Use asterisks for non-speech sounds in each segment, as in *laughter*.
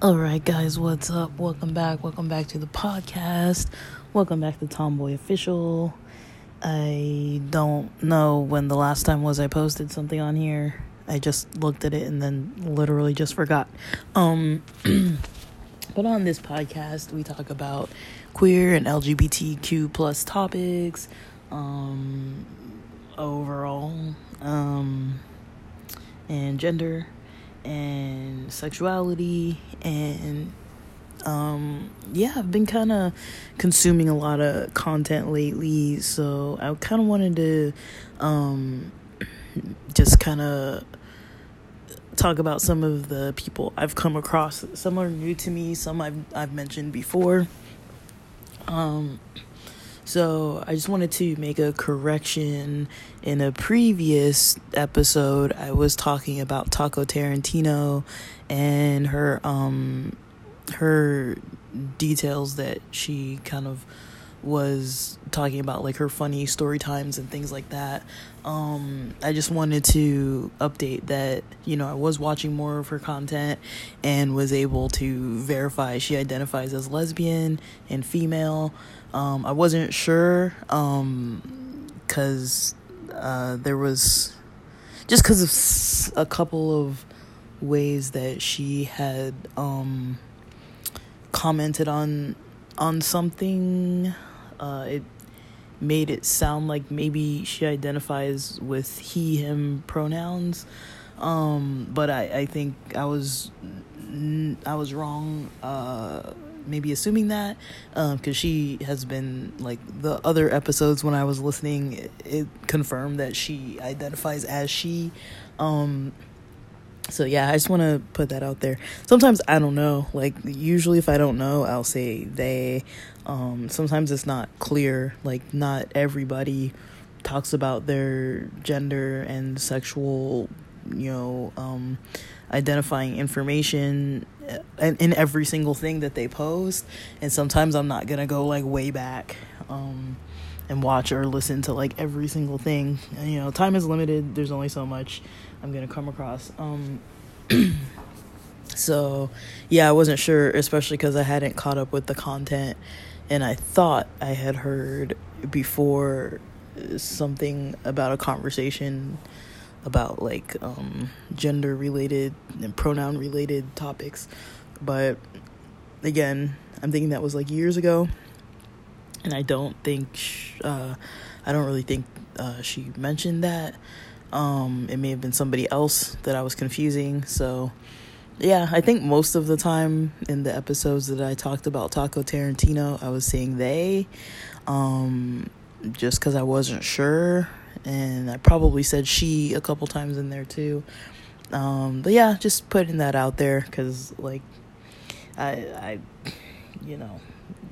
All right, guys, what's up? Welcome back. Welcome back to the podcast. Welcome back to Tomboy Official. I don't know when the last time was I posted something on here. I just looked at it and then literally just forgot. Um *clears throat* but on this podcast, we talk about queer and LGBTQ plus topics um overall um and gender and sexuality and um yeah i've been kind of consuming a lot of content lately so i kind of wanted to um *clears throat* just kind of talk about some of the people i've come across. Some are new to me some i've i've mentioned before. Um so I just wanted to make a correction. In a previous episode, I was talking about Taco Tarantino and her um her details that she kind of was talking about like her funny story times and things like that. Um, I just wanted to update that, you know, I was watching more of her content and was able to verify she identifies as lesbian and female. Um, I wasn't sure um, cuz uh, there was just cuz of a couple of ways that she had um, commented on on something uh, it made it sound like maybe she identifies with he him pronouns. Um, but I, I think I was I was wrong uh, maybe assuming that because um, she has been like the other episodes when I was listening it, it confirmed that she identifies as she. Um, so yeah, I just want to put that out there. Sometimes I don't know. Like usually if I don't know, I'll say they. Um sometimes it's not clear. Like not everybody talks about their gender and sexual, you know, um identifying information in, in every single thing that they post. And sometimes I'm not to go like way back. Um and watch or listen to like every single thing. And, you know, time is limited. There's only so much I'm gonna come across. Um, *clears throat* so yeah, I wasn't sure, especially because I hadn't caught up with the content, and I thought I had heard before something about a conversation about like um, gender related and pronoun related topics, but again, I'm thinking that was like years ago and I don't think sh- uh, I don't really think uh, she mentioned that. Um, it may have been somebody else that I was confusing. So, yeah, I think most of the time in the episodes that I talked about Taco Tarantino, I was saying they, um, just because I wasn't sure, and I probably said she a couple times in there too. Um, but yeah, just putting that out there because, like, I, I, you know,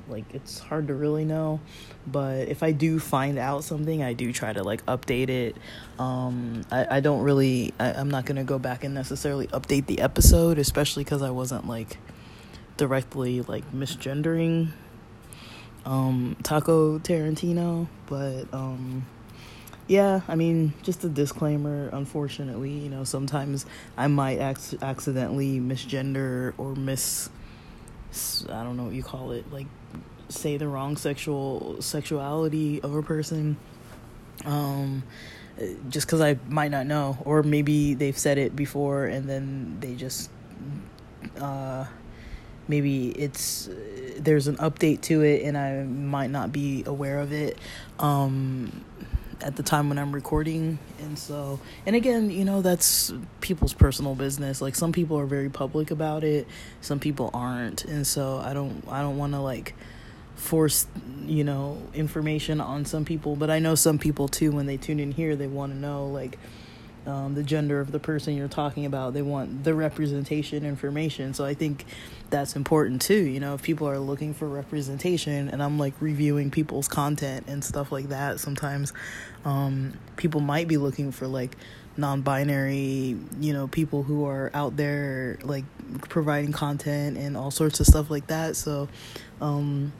like it's hard to really know. But if i do find out something i do try to like update it. Um i, I don't really I, i'm not gonna go back and necessarily update the episode especially because i wasn't like directly like misgendering um taco tarantino. But um yeah i mean just a disclaimer. Unfortunately you know sometimes i might ac- accidentally misgender or miss I don't know what you call it, like say the wrong sexual sexuality of a person um just because i might not know or maybe they've said it before and then they just uh maybe it's there's an update to it and i might not be aware of it. Um at the time when I'm recording. And so, and again, you know, that's people's personal business. Like some people are very public about it, some people aren't. And so I don't I don't want to like force you know information on some people but i know some people too when they tune in here they want to know like um, the gender of the person you're talking about they want the representation information so i think that's important too you know if people are looking for representation and i'm like reviewing people's content and stuff like that sometimes um, people might be looking for like non-binary you know people who are out there like providing content and all sorts of stuff like that so um,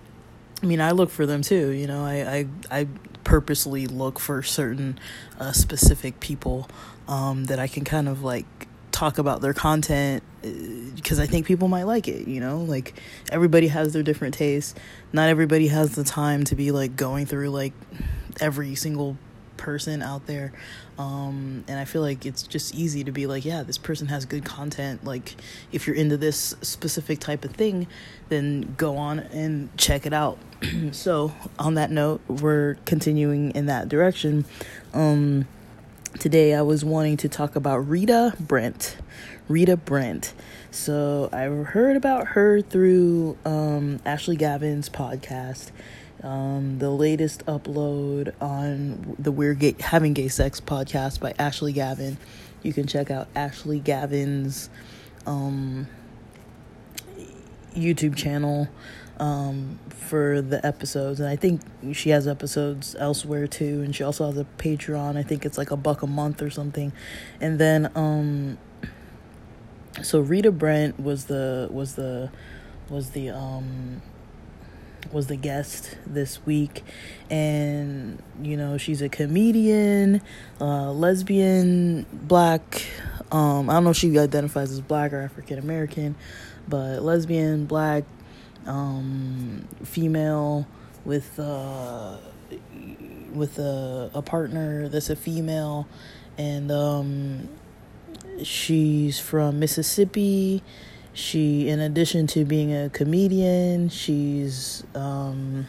I mean, I look for them too. You know, I I, I purposely look for certain uh, specific people um, that I can kind of like talk about their content because uh, I think people might like it, you know? Like everybody has their different tastes. Not everybody has the time to be like going through like every single person out there. Um, and I feel like it's just easy to be like, yeah, this person has good content. Like, if you're into this specific type of thing, then go on and check it out. *clears throat* so, on that note, we're continuing in that direction. Um, today I was wanting to talk about Rita Brent. Rita Brent. So I heard about her through um, Ashley Gavin's podcast. Um, the latest upload on the We're Gay, Having Gay Sex podcast by Ashley Gavin. You can check out Ashley Gavin's um, YouTube channel um, for the episodes. And I think she has episodes elsewhere too. And she also has a Patreon. I think it's like a buck a month or something. And then, um, so Rita Brent was the, was the, was the, um, was the guest this week and you know she's a comedian uh, lesbian black um, i don't know if she identifies as black or african american but lesbian black um, female with uh, with a, a partner that's a female, and um, she's from Mississippi. She, in addition to being a comedian, she's um,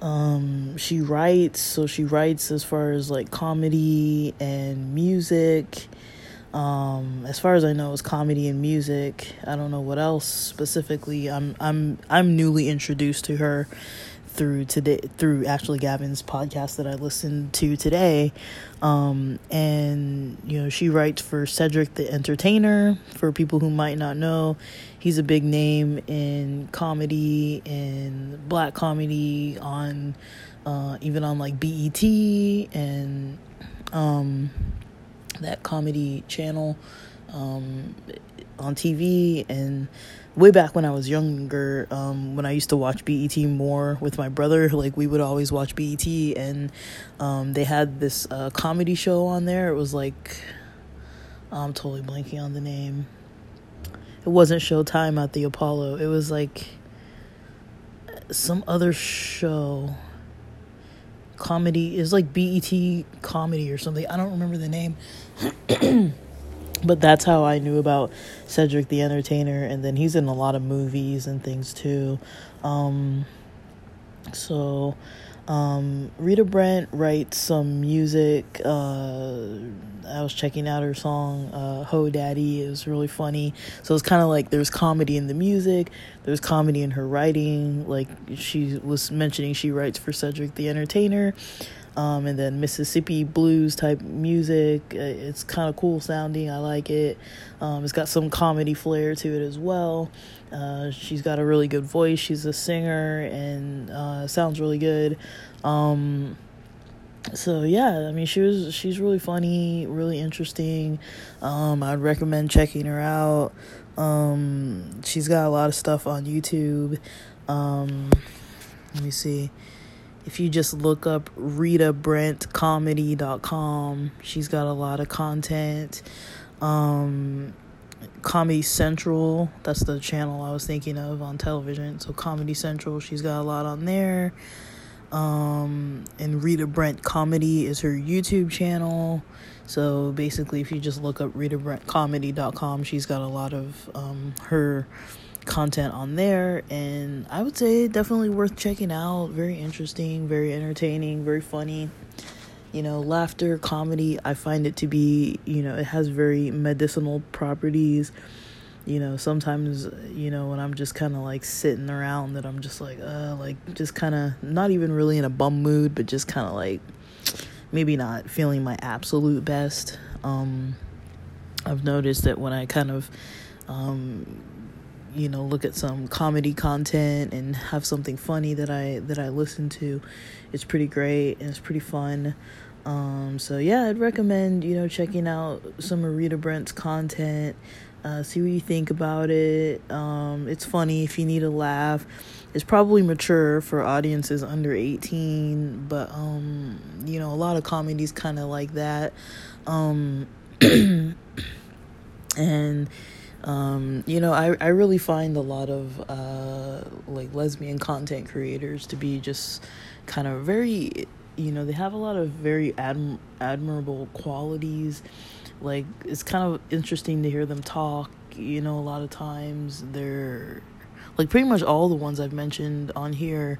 um, she writes. So she writes as far as like comedy and music um, as far as I know, it's comedy and music. I don't know what else specifically. I'm I'm I'm newly introduced to her through today through Ashley Gavin's podcast that I listened to today. Um, and you know, she writes for Cedric the Entertainer. For people who might not know, he's a big name in comedy and black comedy on uh, even on like BET and um that comedy channel um, on TV and way back when I was younger, um, when I used to watch BET more with my brother, *laughs* like we would always watch BET, and um, they had this uh, comedy show on there. It was like I'm totally blanking on the name. It wasn't Showtime at the Apollo. It was like some other show comedy is like BET comedy or something. I don't remember the name. *clears throat* but that's how I knew about Cedric the Entertainer and then he's in a lot of movies and things too. Um so um, Rita Brent writes some music. Uh, I was checking out her song uh, "Ho Daddy." It was really funny. So it's kind of like there's comedy in the music, there's comedy in her writing. Like she was mentioning, she writes for Cedric the Entertainer, um, and then Mississippi blues type music. Uh, it's kind of cool sounding. I like it. Um, it's got some comedy flair to it as well. Uh, she's got a really good voice. She's a singer and uh, sounds really good. Um, so yeah, I mean she was she's really funny, really interesting. Um, I'd recommend checking her out. Um, she's got a lot of stuff on YouTube. Um, let me see. If you just look up Rita Brent Comedy.com, she's got a lot of content. Um, Comedy Central, that's the channel I was thinking of on television. So Comedy Central, she's got a lot on there. Um, and Rita Brent Comedy is her YouTube channel. So basically, if you just look up RitaBrentComedy.com, she's got a lot of um, her content on there. And I would say definitely worth checking out. Very interesting, very entertaining, very funny you know laughter comedy i find it to be you know it has very medicinal properties you know sometimes you know when i'm just kind of like sitting around that i'm just like uh like just kind of not even really in a bum mood but just kind of like maybe not feeling my absolute best um i've noticed that when i kind of um you know look at some comedy content and have something funny that I that I listen to. It's pretty great and it's pretty fun. Um so yeah I'd recommend you know checking out some of Rita Brent's content. Uh, see what you think about it. Um it's funny if you need a laugh. It's probably mature for audiences under 18 but um you know a lot of comedies kind of like that. Um *coughs* and um, you know, I, I really find a lot of uh, like lesbian content creators to be just kind of very, you know, they have a lot of very adm- admirable qualities. Like, it's kind of interesting to hear them talk. You know, a lot of times they're like pretty much all the ones I've mentioned on here,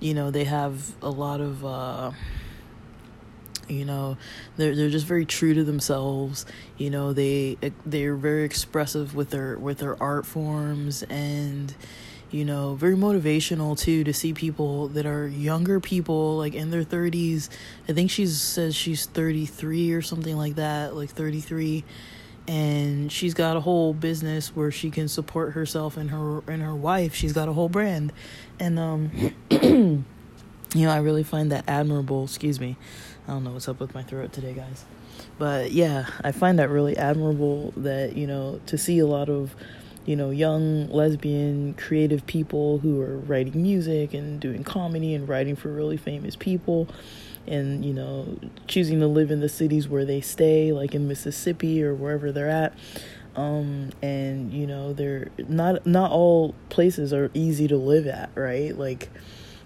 you know, they have a lot of. Uh, you know they're they're just very true to themselves. You know they they're very expressive with their with their art forms and you know very motivational too to see people that are younger people like in their 30s i think she says she's 33 or something like that like 33 and she's got a whole business where she can support herself and her and her wife. She's got a whole brand. And um *clears throat* you know i really find that admirable excuse me I don't know what's up with my throat today, guys. But yeah, I find that really admirable that, you know, to see a lot of, you know, young lesbian creative people who are writing music and doing comedy and writing for really famous people and, you know, choosing to live in the cities where they stay, like in Mississippi or wherever they're at. Um, and you know, they're not not all places are easy to live at, right? Like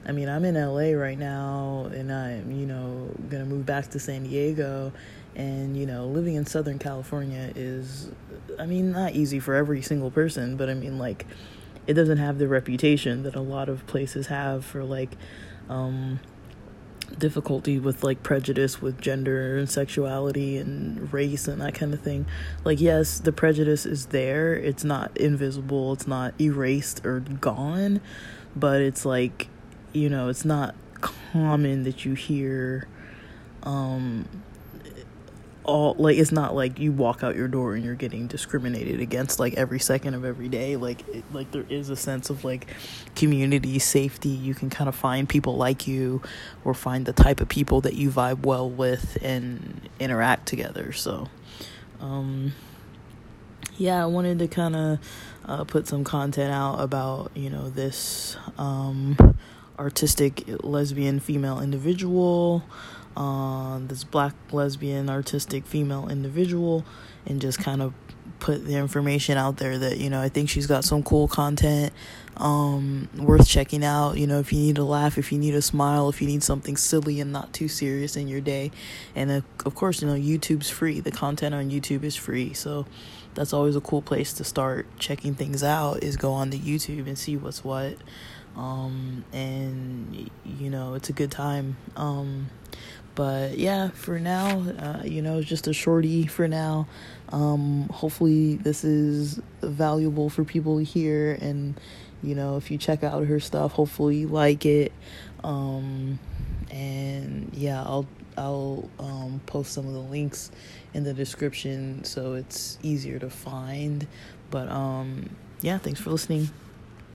I mean, I'm in LA right now and I'm, you know, going to move back to San Diego. And, you know, living in Southern California is, I mean, not easy for every single person, but I mean, like, it doesn't have the reputation that a lot of places have for, like, um, difficulty with like prejudice with gender and sexuality and race and that kind of thing. Like yes, the prejudice is there. It's not invisible, it's not erased or gone, but it's like you know, it's not common that you hear um all like it's not like you walk out your door and you're getting discriminated against like every second of every day. Like it, like there is a sense of like community safety. You can kind of find people like you or find the type of people that you vibe well with and interact together. So um yeah i wanted to kind of uh, put some content out about you know this um artistic lesbian female individual, uh, this black lesbian artistic female individual, and just kind of put the information out there that you know I think she's got some cool content um, worth checking out. You know, if you need a laugh, if you need a smile, if you need something silly and not too serious in your day, and uh, of course, you know YouTube's free. The content on YouTube is free, so that's always a cool place to start checking things out. Is go on to YouTube and see what's what um, and you know it's a good time. Um, but yeah, for now, uh, you know, it's just a shorty for now. Um, hopefully, this is valuable for people here, and you know, if you check out her stuff, hopefully you like it. Um, and yeah, I'll I'll um, post some of the links in the description so it's easier to find. But um, yeah, thanks for listening.